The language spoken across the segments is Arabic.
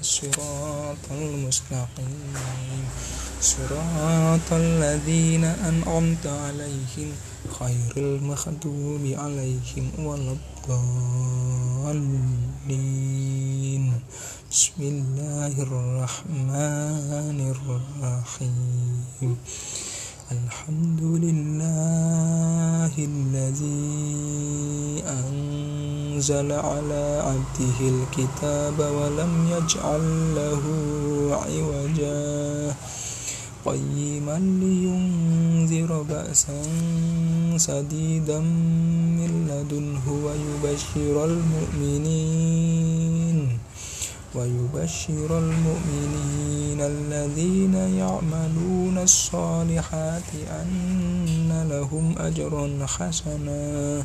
الصراط المستقيم. صراط الذين أنعمت عليهم خير المغضوب عليهم ولا الضالين. بسم الله الرحمن الرحيم. الحمد لله الذي أنزل على عبده الكتاب ولم يجعل له عوجا. قيما لينذر بأسا سديدا من لدنه ويبشر المؤمنين. ويبشر المؤمنين الذين يعملون الصالحات أن لهم أجرا حسنا.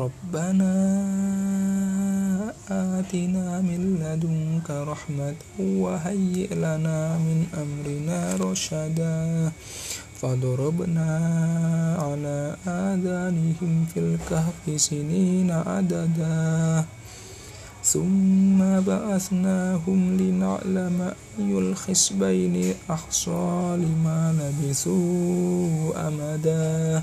ربنا آتنا من لدنك رحمة وهيئ لنا من أمرنا رشدا. فضربنا على آذانهم في الكهف سنين عددا. ثم بعثناهم لنعلم أي الحسبين أحصى لما لبثوا أمدا.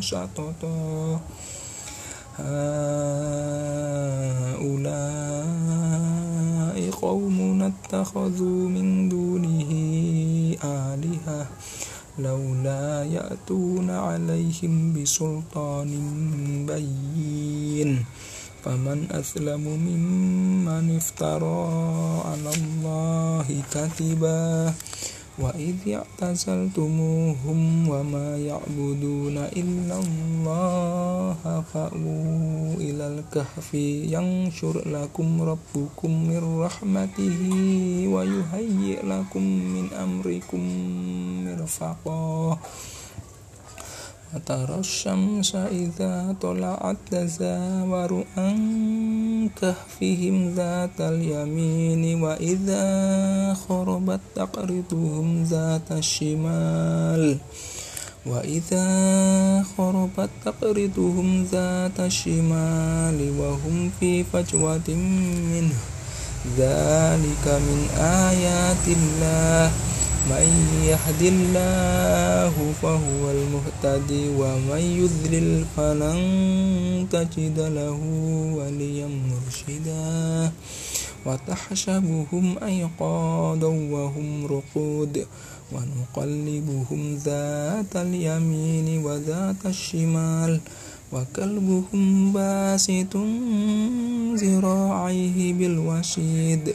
شططا. هؤلاء قوم اتخذوا من دونه آلهة لولا يأتون عليهم بسلطان بين. فمن أسلم ممن افترى على الله كذبا. وإذ اعتزلتموهم وما يعبدون إلا الله فأووا إلى الكهف ينشر لكم ربكم من رحمته ويهيئ لكم من أمركم مرفقا وترى الشمس إذا طلعت تزاور عن كهفهم ذات اليمين وإذا خربت تقرضهم ذات الشمال وإذا خربت تقرضهم ذات الشمال وهم في فجوة منه. ذلك من آيات الله. من يهد الله فهو المهتدي ومن يذلل فلن تجد له وليا مرشدا. وتحسبهم أيقاظا وهم رقود ونقلبهم ذات اليمين وذات الشمال وكلبهم باسط ذراعيه بالوسيد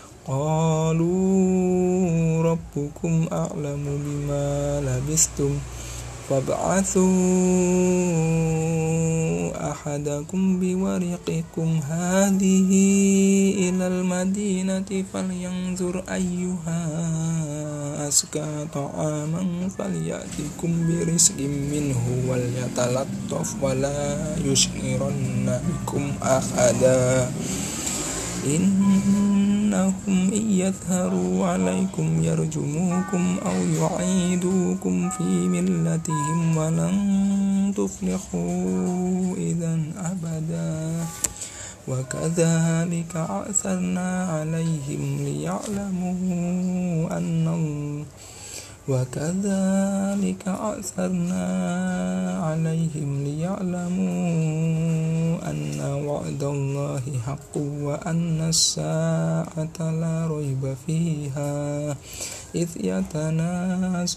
قالوا ربكم أعلم بما لبثتم فابعثوا أحدكم بورقكم هذه إلى المدينة فلينظر أيها أزكى طعاما فليأتكم برزق منه وليتلطف ولا يشعرن بكم أحدا. إنهم إن يظهروا عليكم يرجموكم أو يعيدوكم في ملتهم ولن تفلحوا إذا أبدا وكذلك أعثرنا عليهم ليعلموا أن الله وكذلك أثرنا عليهم ليعلموا أن وعد الله حق وأن الساعة لا ريب فيها. إذ يتنازعون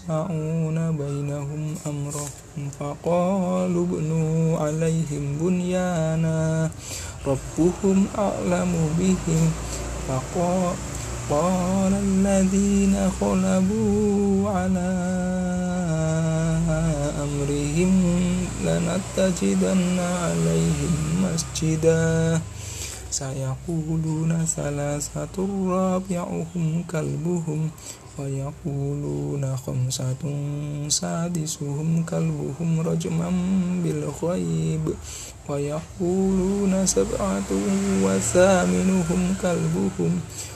بينهم أمرهم فقالوا ابنوا عليهم بنيانا. ربهم أعلم بهم فقال قال الذين غلبوا على أمرهم لنتجدن عليهم مسجدا. سيقولون ثلاثة رابعهم كلبهم ويقولون خمسة سادسهم كلبهم رجما بالغيب ويقولون سبعة وثامنهم كلبهم.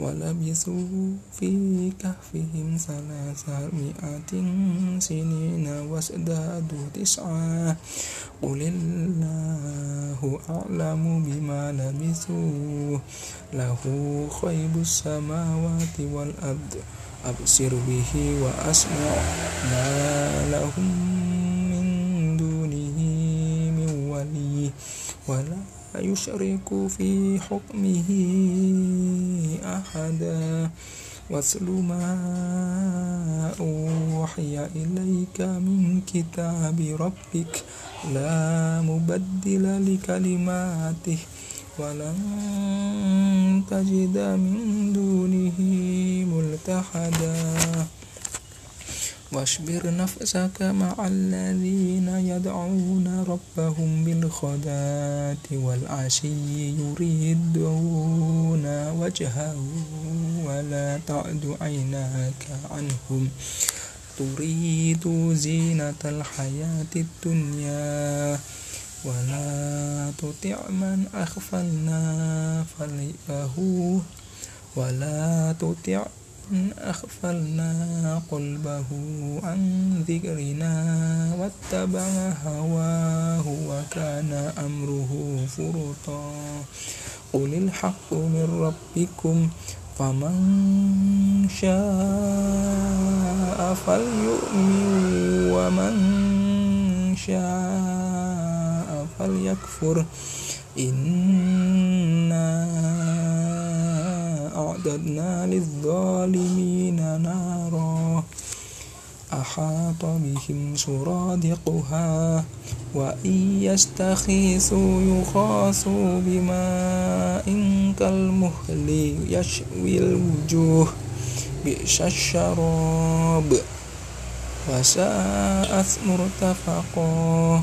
ولبثوا في كهفهم ثلاثمائة سنين وازدادوا تسعا قل الله أعلم بما لبثوا. له خيب السماوات والأرض. أبصر به وأسمع ما لهم من دونه من ولي. ولا يشرك في حكمه أحدا؟ واتل ما أوحي إليك من كتاب ربك. لا مبدل لكلماته ولن تجد من دونه ملتحدا. واصبر نفسك مع الذين يدعون ربهم بالغداة والعشي يريدون وجهه ولا تعد عيناك عنهم. تريد زينة الحياة الدنيا ولا تطع من أغفلنا فلئه ولا تطع أغفلنا قلبه عن ذكرنا واتبع هواه وكان أمره فرطا. قل الحق من ربكم فمن شاء فليؤمن ومن شاء فليكفر. إنا أعددنا للظالمين نارا. أحاط بهم سرادقها وإن يستخيثوا يخاصوا بماء كالمهل يشوي الوجوه. بئس الشراب. وساءت مرتفقا.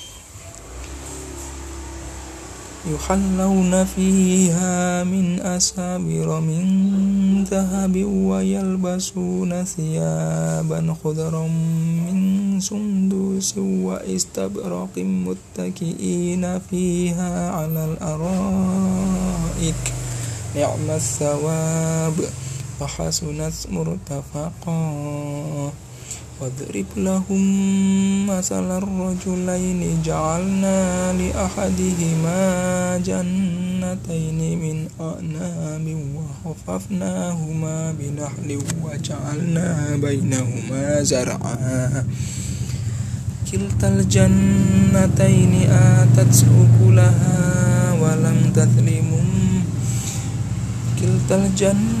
يحلون فيها من أسابر من ذهب ويلبسون ثيابا خضرا من سندس واستبرق متكئين فيها على الأرائك. نعم الثواب. وحسنت مرتفقا. واضرب لهم مثل الرجلين جعلنا لأحدهما جنتين من أعناب وحففناهما بنحل وجعلنا بينهما زرعا كلتا الجنتين آتت أكلها ولم تظلم كلتا الجنتين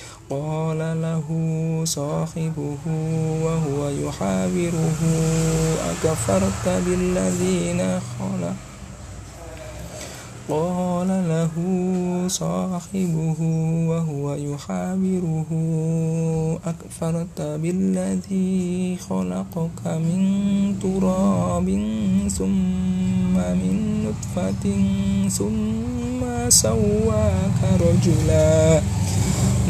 قال له صاحبه وهو يحاوره أكفرت بالذين خلق قال له صاحبه وهو يحاوره أكفرت بالذي خلقك من تراب ثم من نطفة ثم سواك رجلا؟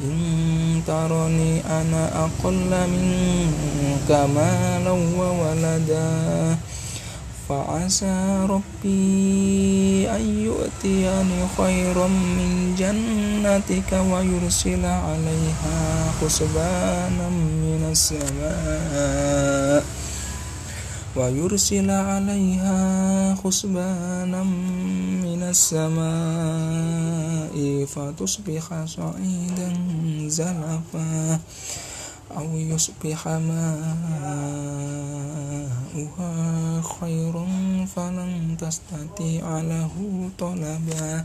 إن ترني أنا أقل منك مالا وولدا. فعسى ربي أن يؤتيني خيرا من جنتك ويرسل عليها حسبانا من السماء. ويرسل عليها حسبانا من السماء فتصبح صعيدا زلفا أو يصبح ماؤها خيرا فلن تستطيع له طلبا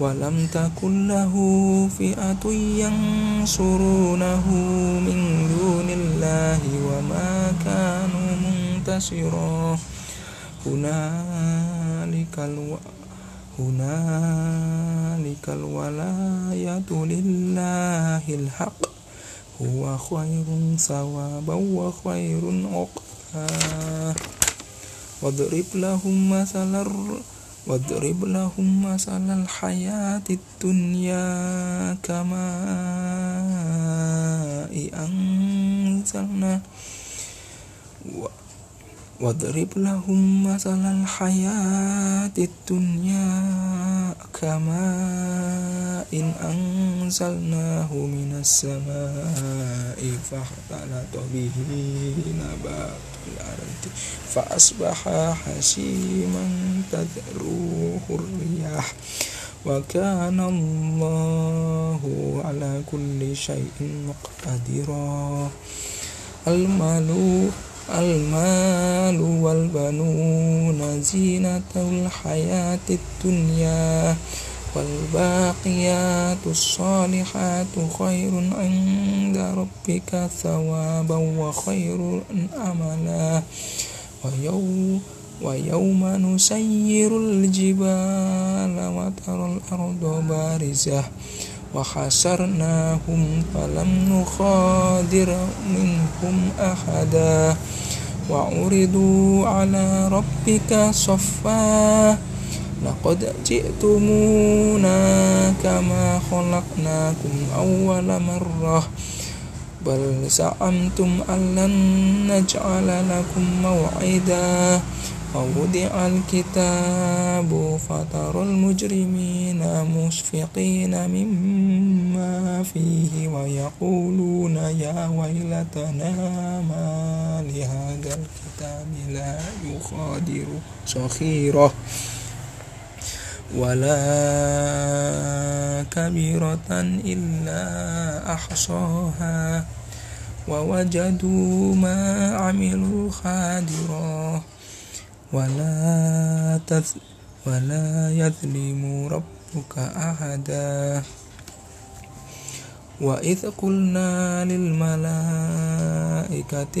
ولم تكن له فئة ينصرونه من دون الله وما كانوا منتصرا. هنالك ألو... هنالك الولاية لله الحق. هو خير ثوابا وخير عقبا. واضرب لهم مثل واضرب لهم مثل الحياة الدنيا كماء أنزلنا واضرب لهم مثل الحياة الدنيا كماء إن أنزلناه من السماء فاختلط به نبات الأرض فأصبح حشيما تذروه الرياح. وكان الله على كل شيء مقتدرا. المال المال والبنون زينة الحياة الدنيا. والباقيات الصالحات خير عند ربك ثوابا وخير أملا. ويوم نسير الجبال وترى الأرض بارزة وحشرناهم فلم نخادر منهم أحدا وعرضوا على ربك صفا لقد جئتمونا كما خلقناكم أول مرة بل زعمتم أن لن نجعل لكم موعدا. ووضع الكتاب فترى المجرمين مشفقين مما فيه ويقولون يا ويلتنا ما لهذا الكتاب لا يغادر صغيرة ولا كبيرة إلا أحصاها. ووجدوا ما عملوا خادرا. ولا تذ ولا يظلم ربك أحدا. وإذ قلنا للملائكة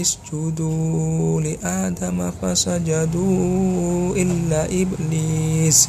اسجدوا لآدم فسجدوا إلا إبليس.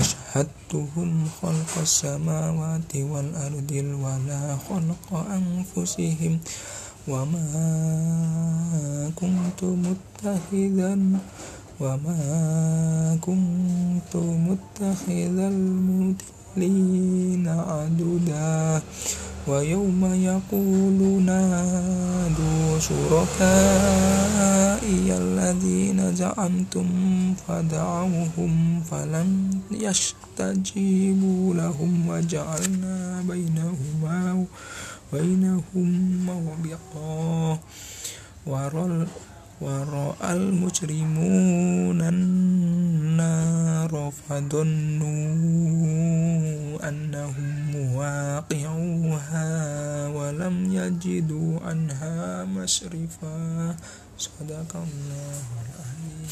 أشهدتهم خلق السماوات والأرض ولا خلق أنفسهم وما كنت متخذا وما كنت متخذ المضلين عددا. ويوم يقول نادوا شركائي الذين زعمتم فدعوهم فلم يستجيبوا لهم وجعلنا بينهما بينهم موبقا. ورأى المجرمون النار فظنوا أنهم واقعوها ولم يجدوا عنها مشرفا صدق الله العظيم